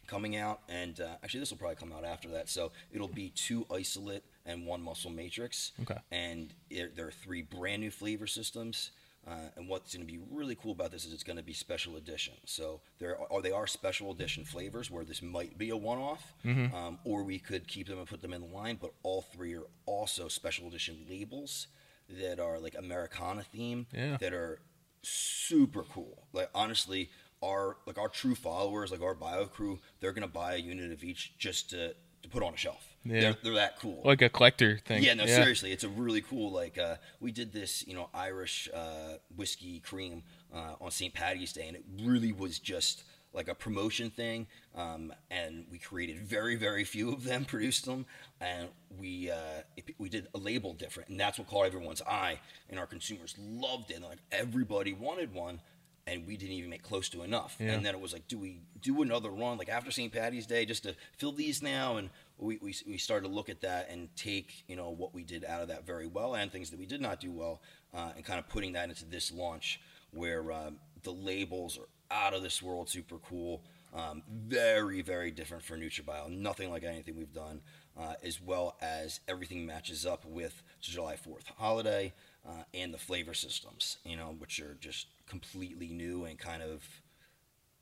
coming out, and uh, actually this will probably come out after that. So it'll be two isolate and one muscle matrix. Okay. And it, there are three brand new flavor systems. Uh, and what's going to be really cool about this is it's going to be special edition. So there are they are special edition flavors where this might be a one-off, mm-hmm. um, or we could keep them and put them in the line. But all three are also special edition labels that are like Americana theme yeah. that are super cool. Like honestly, our like our true followers, like our bio crew, they're to buy a unit of each just to to put on a shelf. Yeah. They're, they're that cool. Like a collector thing. Yeah, no, seriously, it's a really cool. Like uh, we did this, you know, Irish uh, whiskey cream uh, on St. Patty's Day, and it really was just like a promotion thing, um, and we created very very few of them, produced them, and we uh, we did a label different, and that's what caught everyone's eye, and our consumers loved it. Like everybody wanted one, and we didn't even make close to enough. Yeah. And then it was like, do we do another run like after St. Patty's Day just to fill these now? And we, we, we started to look at that and take you know what we did out of that very well and things that we did not do well, uh, and kind of putting that into this launch where um, the labels are out of this world, super cool. Um, very, very different for NutraBio. Nothing like anything we've done, uh, as well as everything matches up with July 4th holiday uh, and the flavor systems, you know, which are just completely new and kind of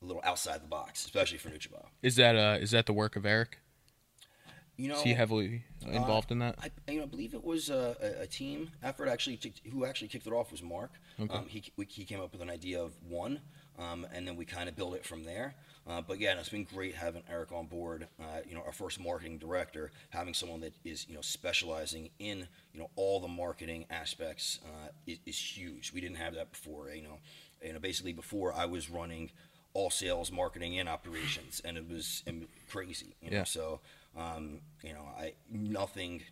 a little outside the box, especially for NutraBio. Is that uh is that the work of Eric? You know, Is he heavily involved in that? I, you know, I believe it was a, a, team effort. Actually, who actually kicked it off was Mark. Um, he we, he came up with an idea of one, um, and then we kind of built it from there. Uh, but yeah, it's been great having Eric on board. Uh, you know, our first marketing director, having someone that is you know specializing in you know all the marketing aspects uh, is, is huge. We didn't have that before. You know, you know basically before I was running all sales, marketing, and operations, and it was crazy. You know? Yeah. So, um, you know, I nothing,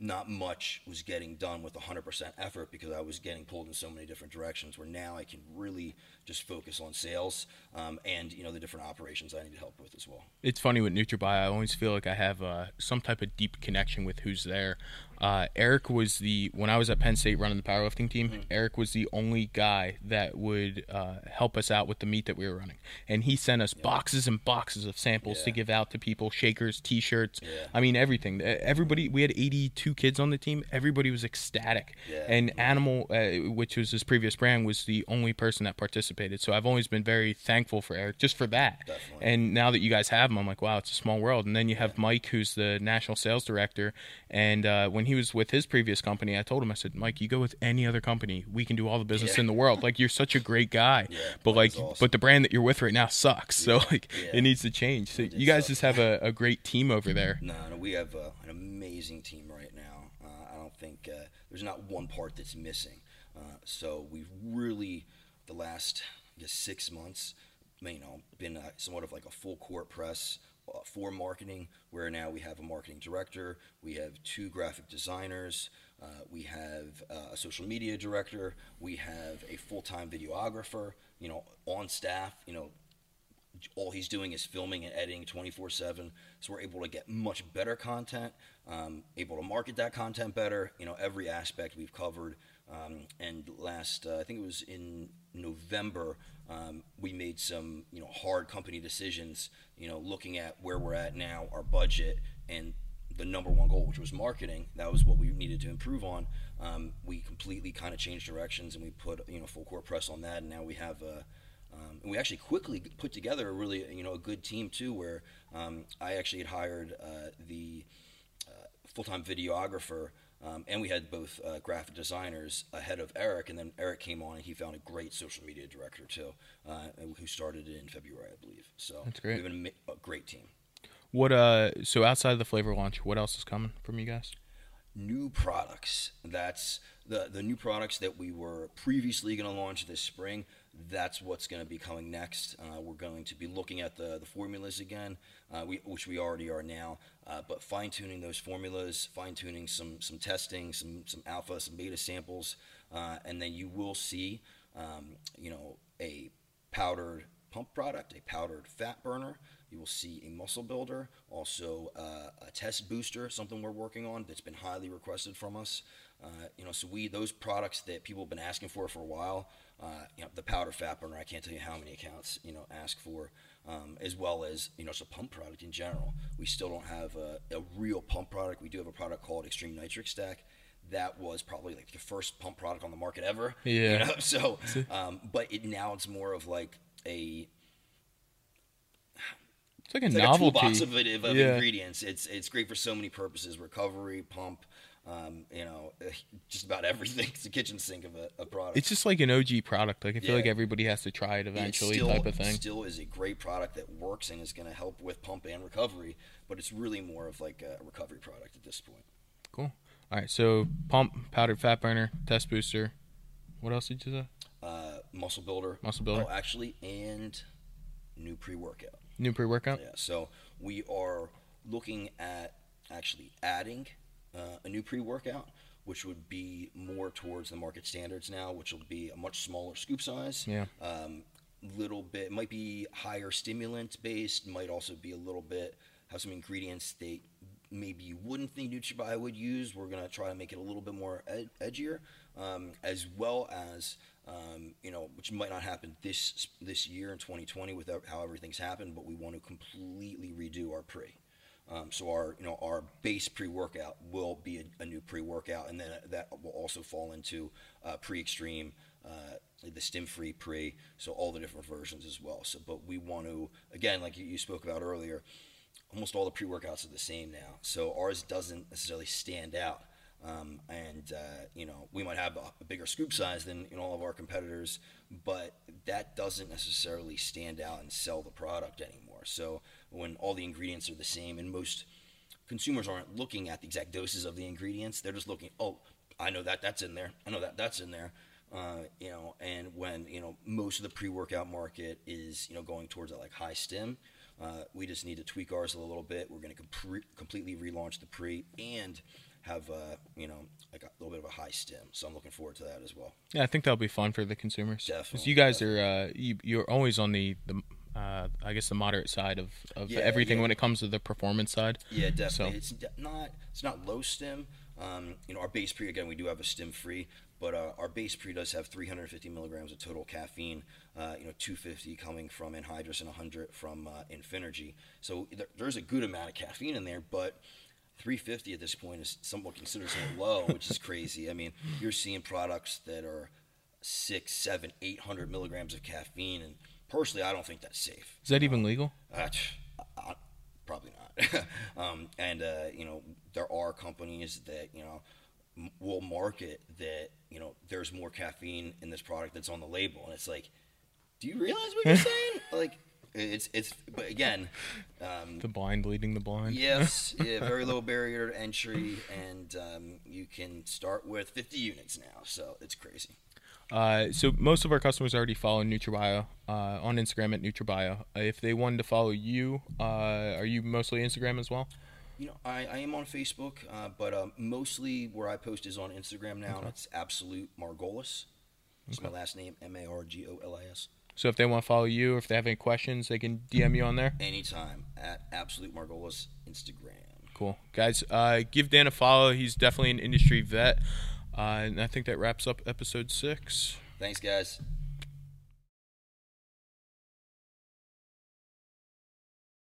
not much was getting done with 100% effort because I was getting pulled in so many different directions. Where now I can really just focus on sales um, and you know the different operations I need to help with as well. It's funny with NutraBio. I always feel like I have uh, some type of deep connection with who's there. Uh, Eric was the when I was at Penn State running the powerlifting team. Mm-hmm. Eric was the only guy that would uh, help us out with the meet that we were running, and he sent us boxes and boxes of samples to give out to people, shakers, T-shirts. Yeah. I mean everything. Everybody. We had 82 kids on the team. Everybody was ecstatic. Yeah. And Animal, uh, which was his previous brand, was the only person that participated. So I've always been very thankful for Eric just for that. Definitely. And now that you guys have him, I'm like, wow, it's a small world. And then you have Mike, who's the national sales director. And uh, when he was with his previous company, I told him, I said, Mike, you go with any other company, we can do all the business Yeah. in the world. Like you're such a great guy, Yeah, but like, awesome. but the brand that you're with right now sucks. So like, Yeah. it needs to change. So you guys sucks. just have a, a great team over there. No, no, we have uh, an amazing team right now. Think uh, there's not one part that's missing. Uh, so we've really, the last I guess six months, you know, been uh, somewhat of like a full court press uh, for marketing. Where now we have a marketing director, we have two graphic designers, uh, we have a social media director, we have a full-time videographer. You know, on staff. You know, all he's doing is filming and editing 24 7 so we're able to get much better content um, able to market that content better you know every aspect we've covered. Um, and last uh, i think it was in november um, we made some you know hard company decisions you know looking at where we're at now our budget and the number one goal which was marketing that was what we needed to improve on. Um, we completely kind of changed directions and we put you know full court press on that and now we have a um, and we actually quickly put together a really, you know, a good team too. Where um, I actually had hired uh, the uh, full-time videographer, um, and we had both uh, graphic designers ahead of Eric. And then Eric came on, and he found a great social media director too, uh, who started in February, I believe. So That's great. We have been a great team. What uh? So outside of the flavor launch, what else is coming from you guys? new products. That's the the new products that we were previously going to launch this spring. That's what's going to be coming next. Uh, we're going to be looking at the the formulas again, uh, we, which we already are now, uh, but fine tuning those formulas, fine tuning some some testing, some some alpha, some beta samples, uh, and then you will see, um, you know, a powdered pump product, a powdered fat burner. You will see a muscle builder, also uh, a test booster, something we're working on that's been highly requested from us. Uh, you know, so we those products that people have been asking for for a while. Uh, you know, the powder fat burner. I can't tell you how many accounts you know ask for, um, as well as you know, it's a pump product in general. We still don't have a, a real pump product. We do have a product called Extreme Nitric Stack. That was probably like the first pump product on the market ever. you Yeah. know? So, um, but it now it's more of like a It's like a it's like a toolbox of, of Yeah. ingredients. It's it's great for so many purposes: recovery, pump, um, you know, just about everything. It's a kitchen sink of a, a product. It's just like an OG product. Like I feel Yeah. like everybody has to try it It eventually, still, type of thing. Still is a great product that works and is going to help with pump and recovery, but it's really more of like a recovery product at this point. Cool. All right. So pump, powdered fat burner, test booster. What else did you say? Uh, muscle builder. Muscle builder. Oh, actually, and new pre-workout. New pre-workout. Yeah, so we are looking at actually adding uh, a new pre-workout, which would be more towards the market standards now, which will be a much smaller scoop size. Yeah. Um, little bit might be higher stimulant based, might also be a little bit have some ingredients that maybe you wouldn't think NutraBio would use. We're gonna try to make it a little bit more ed- edgier, um, as well as um, you know, which might not happen this this year in 2020 with how everything's happened, but we want to completely redo our pre. Um, so our you know our base pre-workout will be a, a new pre-workout, and then that will also fall into uh, pre-extreme, uh, the stim-free pre. So all the different versions as well. So, but we want to again, like you, spoke about earlier, almost all the pre-workouts are the same now. So ours doesn't necessarily stand out. Um, and uh, you know we might have a, a, bigger scoop size than you know, all of our competitors, but that doesn't necessarily stand out and sell the product anymore. So when all the ingredients are the same, and most consumers aren't looking at the exact doses of the ingredients, they're just looking, oh, I know that that's in there, I know that that's in there. Uh, you know, and when you know most of the pre-workout market is you know going towards that like high stim, uh, we just need to tweak ours a little bit. We're going to comp- completely relaunch the pre and have uh, you know like a little bit of a high stim. So I'm looking forward to that as well. Yeah, I think that'll be fun for the consumers. Definitely. You guys definitely. are uh, you, you're always on the the uh, I guess the moderate side of, of Yeah, everything yeah. when it comes to the performance side. Yeah, definitely. So- It's not it's not low stim. Um, you know, our base pre again, we do have a stim free, but uh, our base pre does have 350 milligrams of total caffeine. Uh, you know, 250 coming from anhydrous and 100 from uh, Infinergy. So there, there's a good amount of caffeine in there, but 350 at this point is somewhat considered somewhat low, which is crazy. I mean, you're seeing products that are six, seven, eight hundred milligrams of caffeine, and personally, I don't think that's safe. Is that even legal? Uh, tch, uh, probably not. um, and uh, you know, there are companies that you know m- will market that you know there's more caffeine in this product that's on the label, and it's like, do you realize what you're saying? Like, it's it's. But again, um, The blind leading the blind. yes, yeah, very low barrier to entry, and um, you can start with 50 units now, so it's crazy. Uh, so most of our customers already follow NutraBio uh, on Instagram at NutraBio. Uh, if they wanted to follow you, uh, are you mostly Instagram as well? You know, I, I am on Facebook, uh, but um, mostly where I post is on Instagram now. and It's Absolute Margolis. It's my last name, M A R G O L I S. So if they want to follow you, or if they have any questions, they can DM you on there. Anytime at Absolute Margolis Instagram. Cool, guys. Uh, give Dan a follow. He's definitely an industry vet, Uh, and I think that wraps up episode six. Thanks, guys.